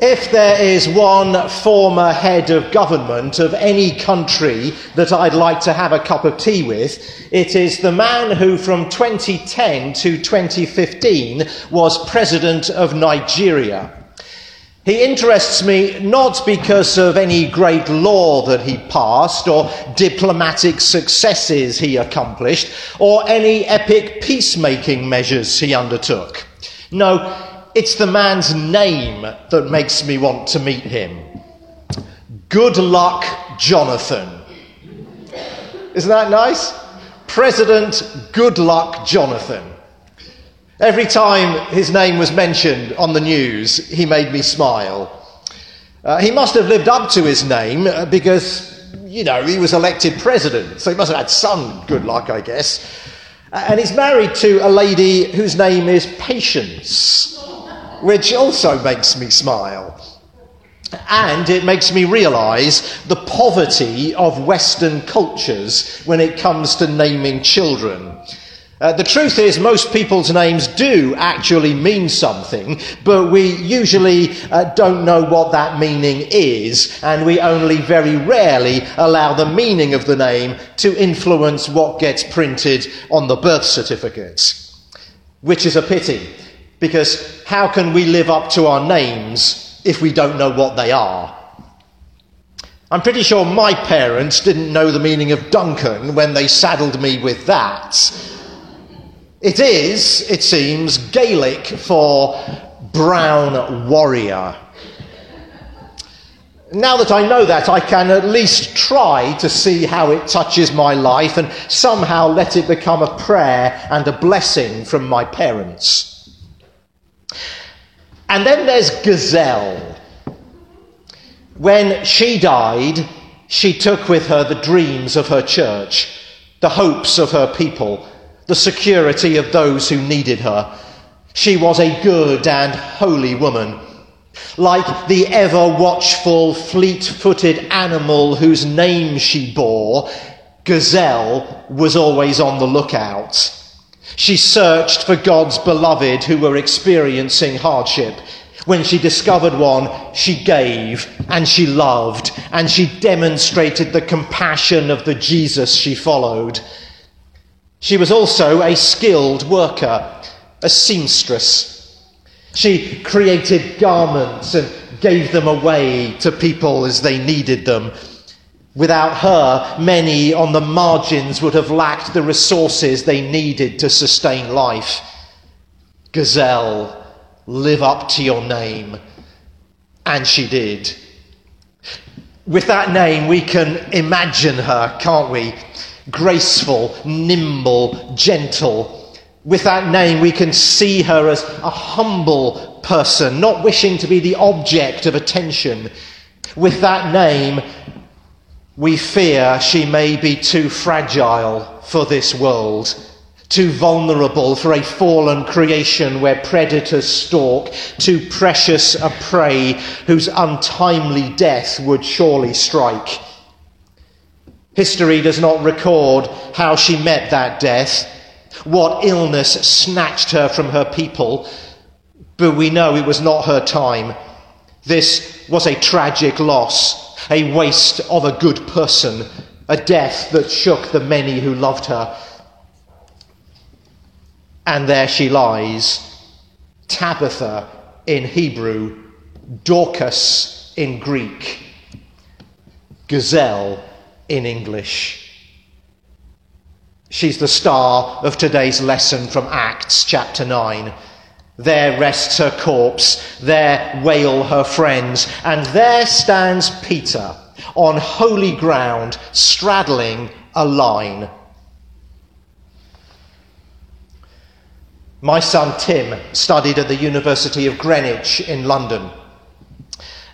If there is one former head of government of any country that I'd like to have a cup of tea with, it is the man who from 2010 to 2015 was president of Nigeria. He interests me not because of any great law that he passed or diplomatic successes he accomplished or any epic peacemaking measures he undertook. No, it's the man's name that makes me want to meet him. Good luck, Jonathan. Isn't that nice? President Goodluck Jonathan. Every time his name was mentioned on the news, he made me smile. Uh, he must have lived up to his name uh, because, you know, he was elected president, so he must have had some good luck, I guess. Uh, and he's married to a lady whose name is Patience, which also makes me smile. And it makes me realize the poverty of Western cultures when it comes to naming children. Uh, the truth is, most people's names do actually mean something, but we usually uh, don't know what that meaning is, and we only very rarely allow the meaning of the name to influence what gets printed on the birth certificates. Which is a pity, because how can we live up to our names if we don't know what they are? I'm pretty sure my parents didn't know the meaning of Duncan when they saddled me with that. It is, it seems, Gaelic for brown warrior. Now that I know that, I can at least try to see how it touches my life and somehow let it become a prayer and a blessing from my parents. And then there's Gazelle. When she died, she took with her the dreams of her church, the hopes of her people the security of those who needed her. She was a good and holy woman. Like the ever watchful, fleet footed animal whose name she bore, Gazelle was always on the lookout. She searched for God's beloved who were experiencing hardship. When she discovered one, she gave and she loved and she demonstrated the compassion of the Jesus she followed. She was also a skilled worker, a seamstress. She created garments and gave them away to people as they needed them. Without her, many on the margins would have lacked the resources they needed to sustain life. Gazelle, live up to your name. And she did. With that name, we can imagine her, can't we? graceful, nimble, gentle. With that name, we can see her as a humble person, not wishing to be the object of attention. With that name, we fear she may be too fragile for this world, too vulnerable for a fallen creation where predators stalk, too precious a prey whose untimely death would surely strike. History does not record how she met that death, what illness snatched her from her people, but we know it was not her time. This was a tragic loss, a waste of a good person, a death that shook the many who loved her. And there she lies, Tabitha in Hebrew, Dorcas in Greek, Gazelle in English. She's the star of today's lesson from Acts chapter 9. There rests her corpse, there wail her friends, and there stands Peter on holy ground, straddling a line. My son Tim studied at the University of Greenwich in London.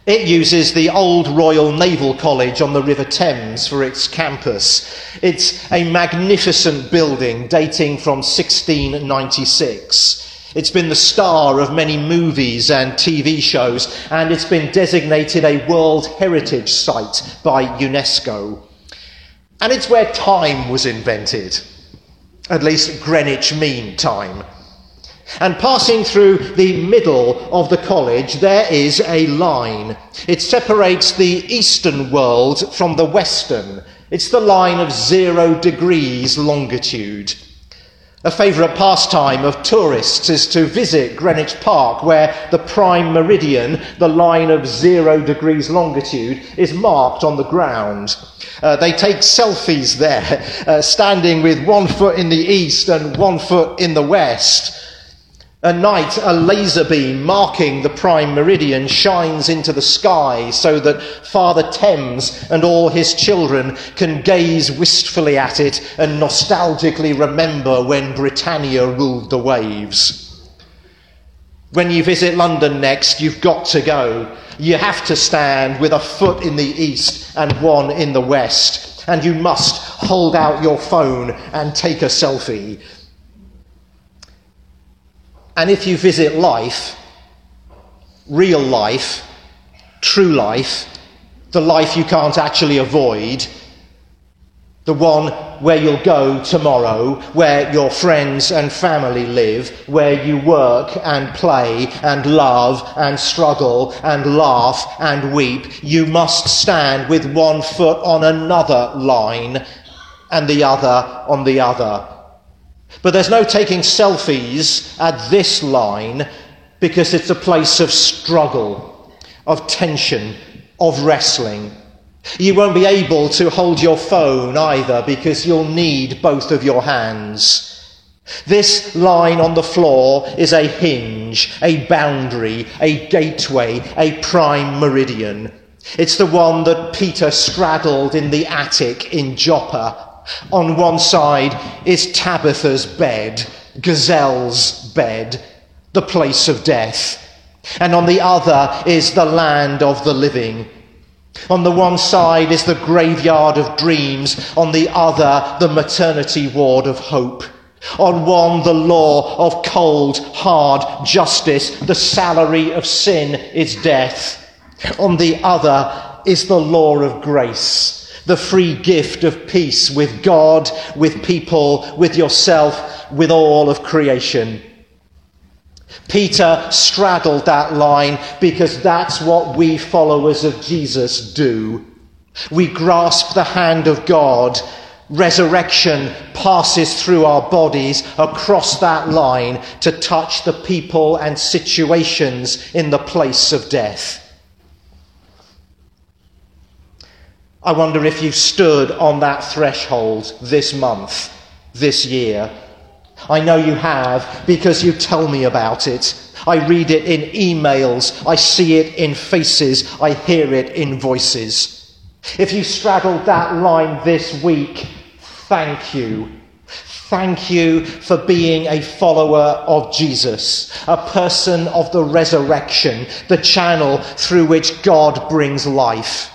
It uses the old Royal Naval College on the River Thames for its campus. It's a magnificent building dating from 1696. It's been the star of many movies and TV shows, and it's been designated a World Heritage Site by UNESCO. And it's where time was invented, at least Greenwich Mean Time. And passing through the middle of the college, there is a line. It separates the eastern world from the western. It's the line of zero degrees longitude. A favourite pastime of tourists is to visit Greenwich Park, where the prime meridian, the line of zero degrees longitude, is marked on the ground. Uh, they take selfies there, uh, standing with one foot in the east and one foot in the west. At night, a laser beam marking the prime meridian shines into the sky so that Father Thames and all his children can gaze wistfully at it and nostalgically remember when Britannia ruled the waves. When you visit London next, you've got to go. You have to stand with a foot in the east and one in the west, and you must hold out your phone and take a selfie and if you visit life, real life, true life, the life you can't actually avoid, the one where you'll go tomorrow, where your friends and family live, where you work and play and love and struggle and laugh and weep, you must stand with one foot on another line and the other on the other. But there's no taking selfies at this line because it's a place of struggle, of tension, of wrestling. You won't be able to hold your phone either because you'll need both of your hands. This line on the floor is a hinge, a boundary, a gateway, a prime meridian. It's the one that Peter straddled in the attic in Joppa on one side is Tabitha's bed, Gazelle's bed, the place of death. And on the other is the land of the living. On the one side is the graveyard of dreams, on the other, the maternity ward of hope. On one, the law of cold, hard justice, the salary of sin is death. On the other is the law of grace the free gift of peace with God, with people, with yourself, with all of creation. Peter straddled that line because that's what we followers of Jesus do. We grasp the hand of God. Resurrection passes through our bodies across that line to touch the people and situations in the place of death. I wonder if you've stood on that threshold this month, this year. I know you have because you tell me about it. I read it in emails, I see it in faces, I hear it in voices. If you straddled that line this week, thank you. Thank you for being a follower of Jesus, a person of the resurrection, the channel through which God brings life.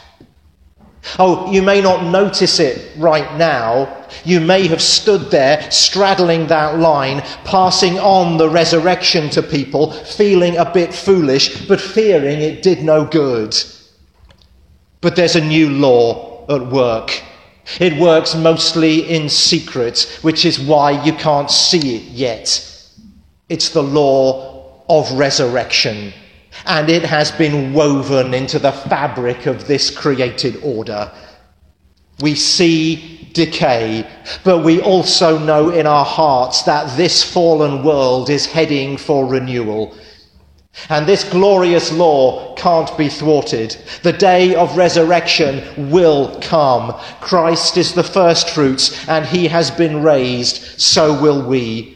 Oh, you may not notice it right now. You may have stood there straddling that line, passing on the resurrection to people, feeling a bit foolish, but fearing it did no good. But there's a new law at work. It works mostly in secret, which is why you can't see it yet. It's the law of resurrection and it has been woven into the fabric of this created order. We see decay, but we also know in our hearts that this fallen world is heading for renewal. And this glorious law can't be thwarted. The day of resurrection will come. Christ is the first fruits, and he has been raised, so will we.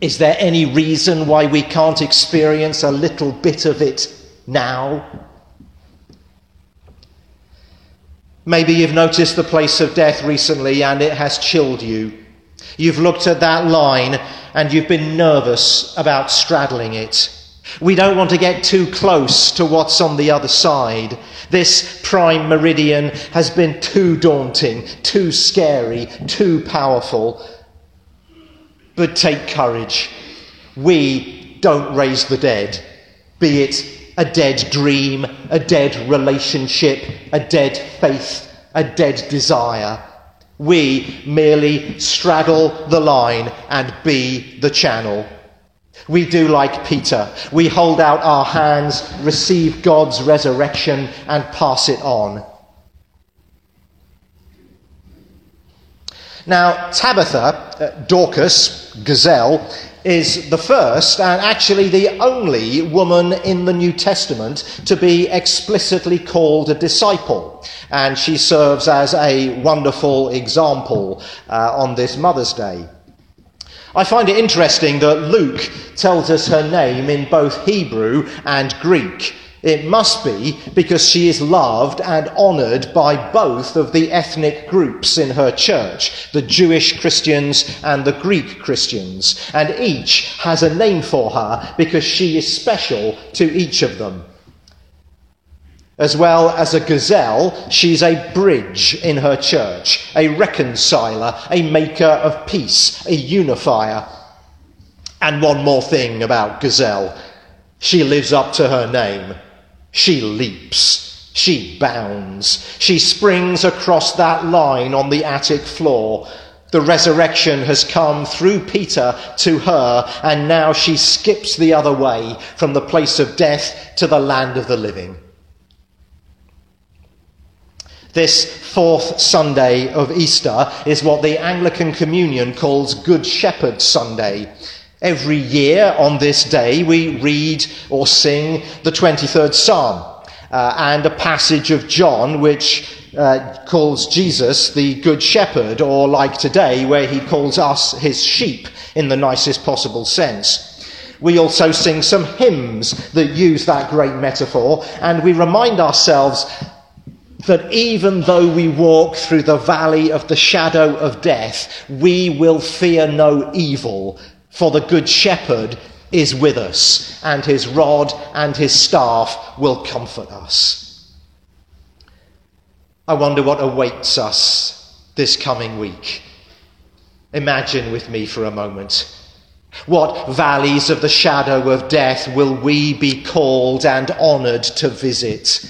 Is there any reason why we can't experience a little bit of it now? Maybe you've noticed the place of death recently and it has chilled you. You've looked at that line and you've been nervous about straddling it. We don't want to get too close to what's on the other side. This prime meridian has been too daunting, too scary, too powerful. But take courage. We don't raise the dead, be it a dead dream, a dead relationship, a dead faith, a dead desire. We merely straddle the line and be the channel. We do like Peter. We hold out our hands, receive God's resurrection, and pass it on. Now, Tabitha, uh, Dorcas, Gazelle, is the first and actually the only woman in the New Testament to be explicitly called a disciple. And she serves as a wonderful example uh, on this Mother's Day. I find it interesting that Luke tells us her name in both Hebrew and Greek. It must be because she is loved and honoured by both of the ethnic groups in her church, the Jewish Christians and the Greek Christians, and each has a name for her because she is special to each of them. As well as a gazelle, she's a bridge in her church, a reconciler, a maker of peace, a unifier. And one more thing about gazelle she lives up to her name. She leaps. She bounds. She springs across that line on the attic floor. The resurrection has come through Peter to her, and now she skips the other way from the place of death to the land of the living. This fourth Sunday of Easter is what the Anglican Communion calls Good Shepherd Sunday. Every year on this day, we read or sing the 23rd Psalm uh, and a passage of John which uh, calls Jesus the Good Shepherd, or like today, where he calls us his sheep in the nicest possible sense. We also sing some hymns that use that great metaphor, and we remind ourselves that even though we walk through the valley of the shadow of death, we will fear no evil, for the Good Shepherd is with us, and his rod and his staff will comfort us. I wonder what awaits us this coming week. Imagine with me for a moment. What valleys of the shadow of death will we be called and honoured to visit?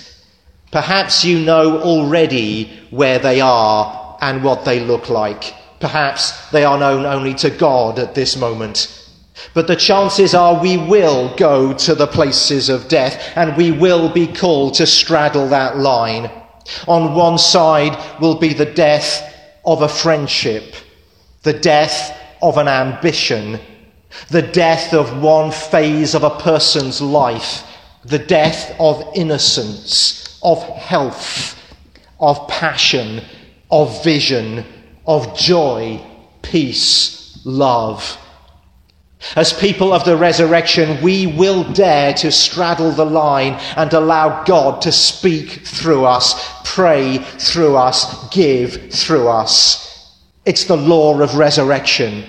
Perhaps you know already where they are and what they look like. Perhaps they are known only to God at this moment. But the chances are we will go to the places of death and we will be called to straddle that line. On one side will be the death of a friendship, the death of an ambition, the death of one phase of a person's life, the death of innocence, of health, of passion, of vision of joy, peace, love. As people of the resurrection, we will dare to straddle the line and allow God to speak through us, pray through us, give through us. It's the law of resurrection.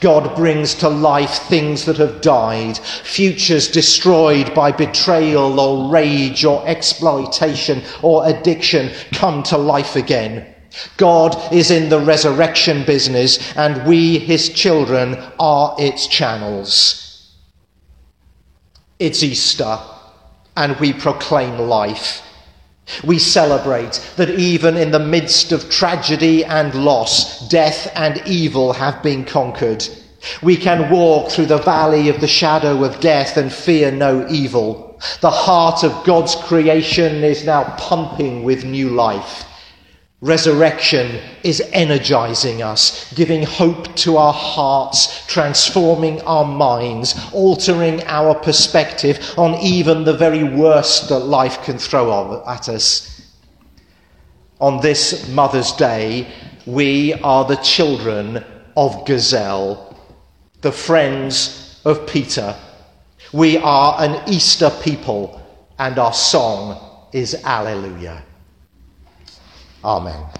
God brings to life things that have died, futures destroyed by betrayal or rage or exploitation or addiction come to life again. God is in the resurrection business, and we, his children, are its channels. It's Easter, and we proclaim life. We celebrate that even in the midst of tragedy and loss, death and evil have been conquered. We can walk through the valley of the shadow of death and fear no evil. The heart of God's creation is now pumping with new life. Resurrection is energizing us, giving hope to our hearts, transforming our minds, altering our perspective on even the very worst that life can throw at us. On this Mother's Day, we are the children of Gazelle, the friends of Peter. We are an Easter people, and our song is Alleluia. Amen.